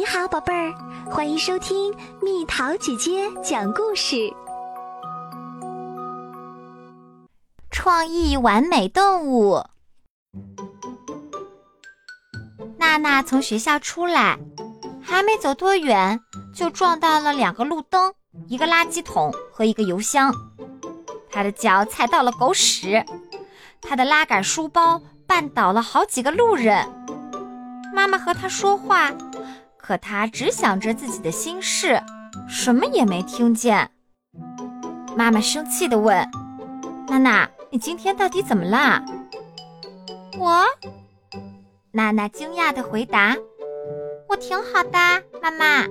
你好，宝贝儿，欢迎收听蜜桃姐姐讲故事。创意完美动物。娜娜从学校出来，还没走多远，就撞到了两个路灯、一个垃圾桶和一个邮箱。她的脚踩到了狗屎，她的拉杆书包绊倒了好几个路人。妈妈和她说话。可他只想着自己的心事，什么也没听见。妈妈生气地问：“娜娜，你今天到底怎么啦？”我，娜娜惊讶地回答：“我挺好的，妈妈。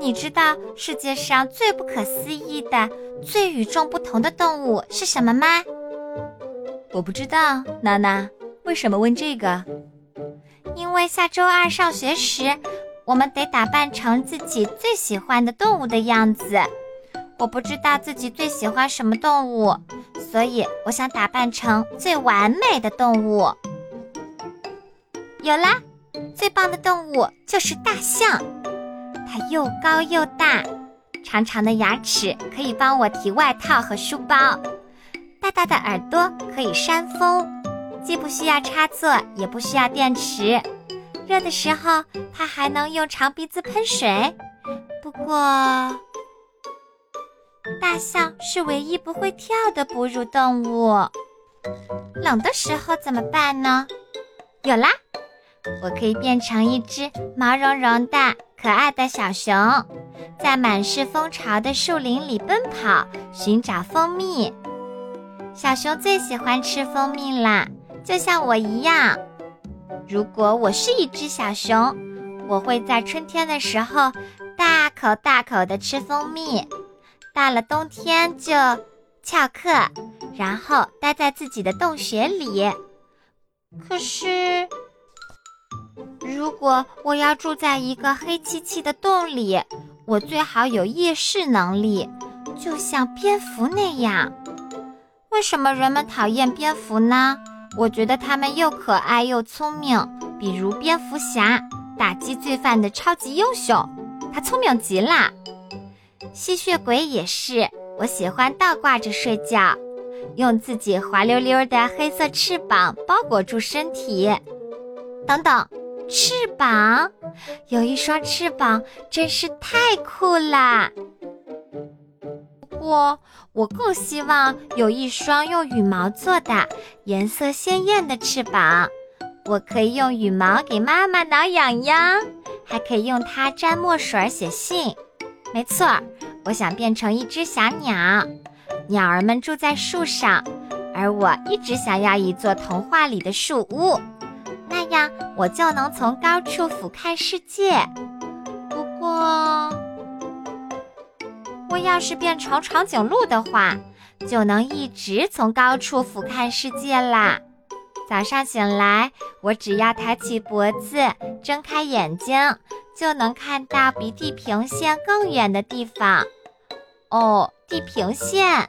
你知道世界上最不可思议的、最与众不同的动物是什么吗？”我不知道，娜娜，为什么问这个？因为下周二上学时。我们得打扮成自己最喜欢的动物的样子。我不知道自己最喜欢什么动物，所以我想打扮成最完美的动物。有啦，最棒的动物就是大象。它又高又大，长长的牙齿可以帮我提外套和书包，大大的耳朵可以扇风，既不需要插座，也不需要电池。热的时候，它还能用长鼻子喷水。不过，大象是唯一不会跳的哺乳动物。冷的时候怎么办呢？有啦，我可以变成一只毛茸茸的可爱的小熊，在满是蜂巢的树林里奔跑，寻找蜂蜜。小熊最喜欢吃蜂蜜啦，就像我一样。如果我是一只小熊，我会在春天的时候大口大口的吃蜂蜜，到了冬天就翘课，然后待在自己的洞穴里。可是，如果我要住在一个黑漆漆的洞里，我最好有夜视能力，就像蝙蝠那样。为什么人们讨厌蝙蝠呢？我觉得它们又可爱又聪明，比如蝙蝠侠，打击罪犯的超级英雄，他聪明极了。吸血鬼也是，我喜欢倒挂着睡觉，用自己滑溜溜的黑色翅膀包裹住身体。等等，翅膀，有一双翅膀真是太酷啦！我我更希望有一双用羽毛做的、颜色鲜艳的翅膀，我可以用羽毛给妈妈挠痒痒，还可以用它沾墨水写信。没错，我想变成一只小鸟，鸟儿们住在树上，而我一直想要一座童话里的树屋，那样我就能从高处俯瞰世界。不过。要是变成长颈鹿的话，就能一直从高处俯瞰世界啦。早上醒来，我只要抬起脖子，睁开眼睛，就能看到比地平线更远的地方。哦，地平线，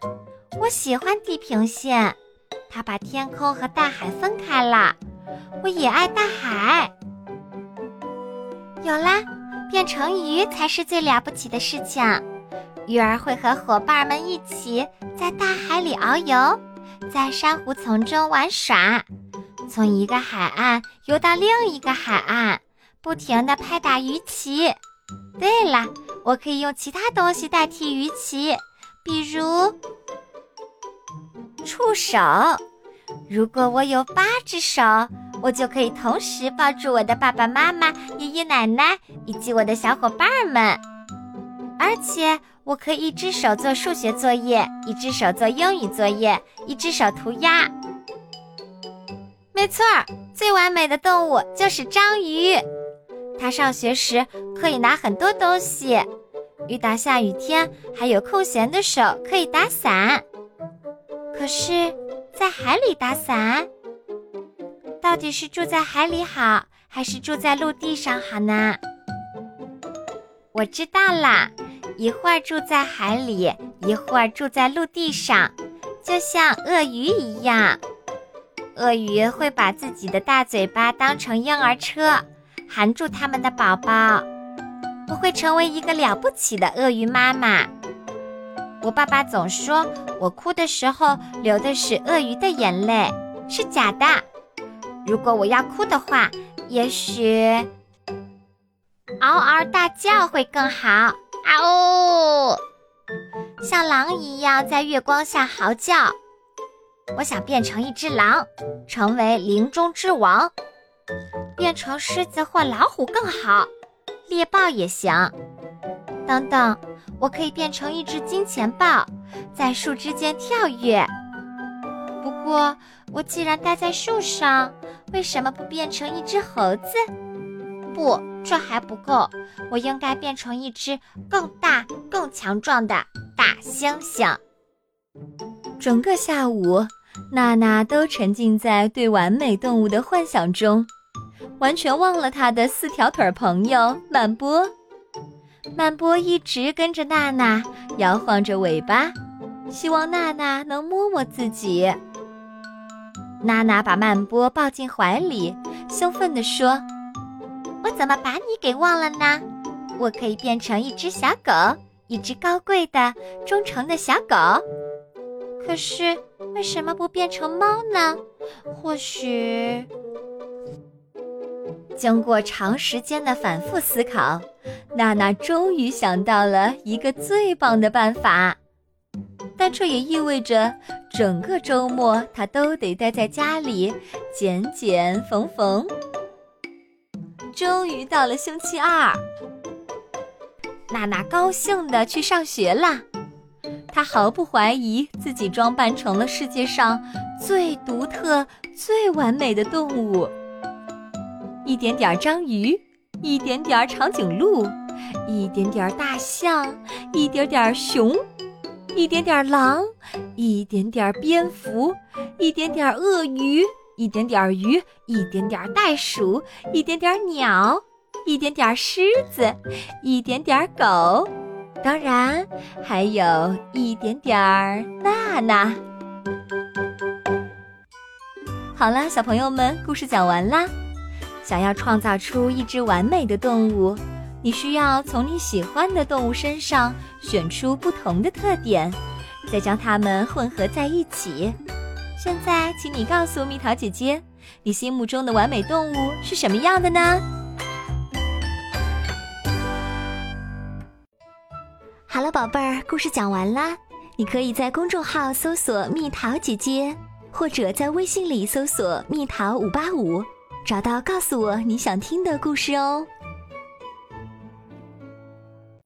我喜欢地平线，它把天空和大海分开了。我也爱大海。有啦，变成鱼才是最了不起的事情。鱼儿会和伙伴们一起在大海里遨游，在珊瑚丛中玩耍，从一个海岸游到另一个海岸，不停地拍打鱼鳍。对了，我可以用其他东西代替鱼鳍，比如触手。如果我有八只手，我就可以同时抱住我的爸爸妈妈、爷爷奶奶以及我的小伙伴们，而且。我可以一只手做数学作业，一只手做英语作业，一只手涂鸦。没错儿，最完美的动物就是章鱼。它上学时可以拿很多东西，遇到下雨天还有空闲的手可以打伞。可是，在海里打伞，到底是住在海里好，还是住在陆地上好呢？我知道啦。一会儿住在海里，一会儿住在陆地上，就像鳄鱼一样。鳄鱼会把自己的大嘴巴当成婴儿车，含住它们的宝宝。我会成为一个了不起的鳄鱼妈妈。我爸爸总说我哭的时候流的是鳄鱼的眼泪，是假的。如果我要哭的话，也许嗷嗷大叫会更好。啊呜！像狼一样在月光下嚎叫。我想变成一只狼，成为林中之王。变成狮子或老虎更好，猎豹也行。等等，我可以变成一只金钱豹，在树枝间跳跃。不过，我既然待在树上，为什么不变成一只猴子？不，这还不够，我应该变成一只更大、更强壮的大猩猩。整个下午，娜娜都沉浸在对完美动物的幻想中。完全忘了她的四条腿朋友曼波。曼波一直跟着娜娜，摇晃着尾巴，希望娜娜能摸摸自己。娜娜把曼波抱进怀里，兴奋地说：“怎么把你给忘了呢？我可以变成一只小狗，一只高贵的、忠诚的小狗。可是为什么不变成猫呢？或许……”经过长时间的反复思考，娜娜终于想到了一个最棒的办法，但这也意味着整个周末她都得待在家里剪剪缝缝。终于到了星期二，娜娜高兴的去上学了。她毫不怀疑自己装扮成了世界上最独特、最完美的动物。一点点章鱼，一点点长颈鹿，一点点大象，一点点熊，一点点狼，一点点蝙蝠，一点点鳄鱼，一点点鱼，一点点袋鼠，一点点鸟，一点点狮子，一点点狗，当然还有一点点娜娜。好啦，小朋友们，故事讲完啦。想要创造出一只完美的动物，你需要从你喜欢的动物身上选出不同的特点，再将它们混合在一起。现在，请你告诉蜜桃姐姐，你心目中的完美动物是什么样的呢？好了，宝贝儿，故事讲完啦。你可以在公众号搜索“蜜桃姐姐”，或者在微信里搜索“蜜桃五八五”。找到，告诉我你想听的故事哦。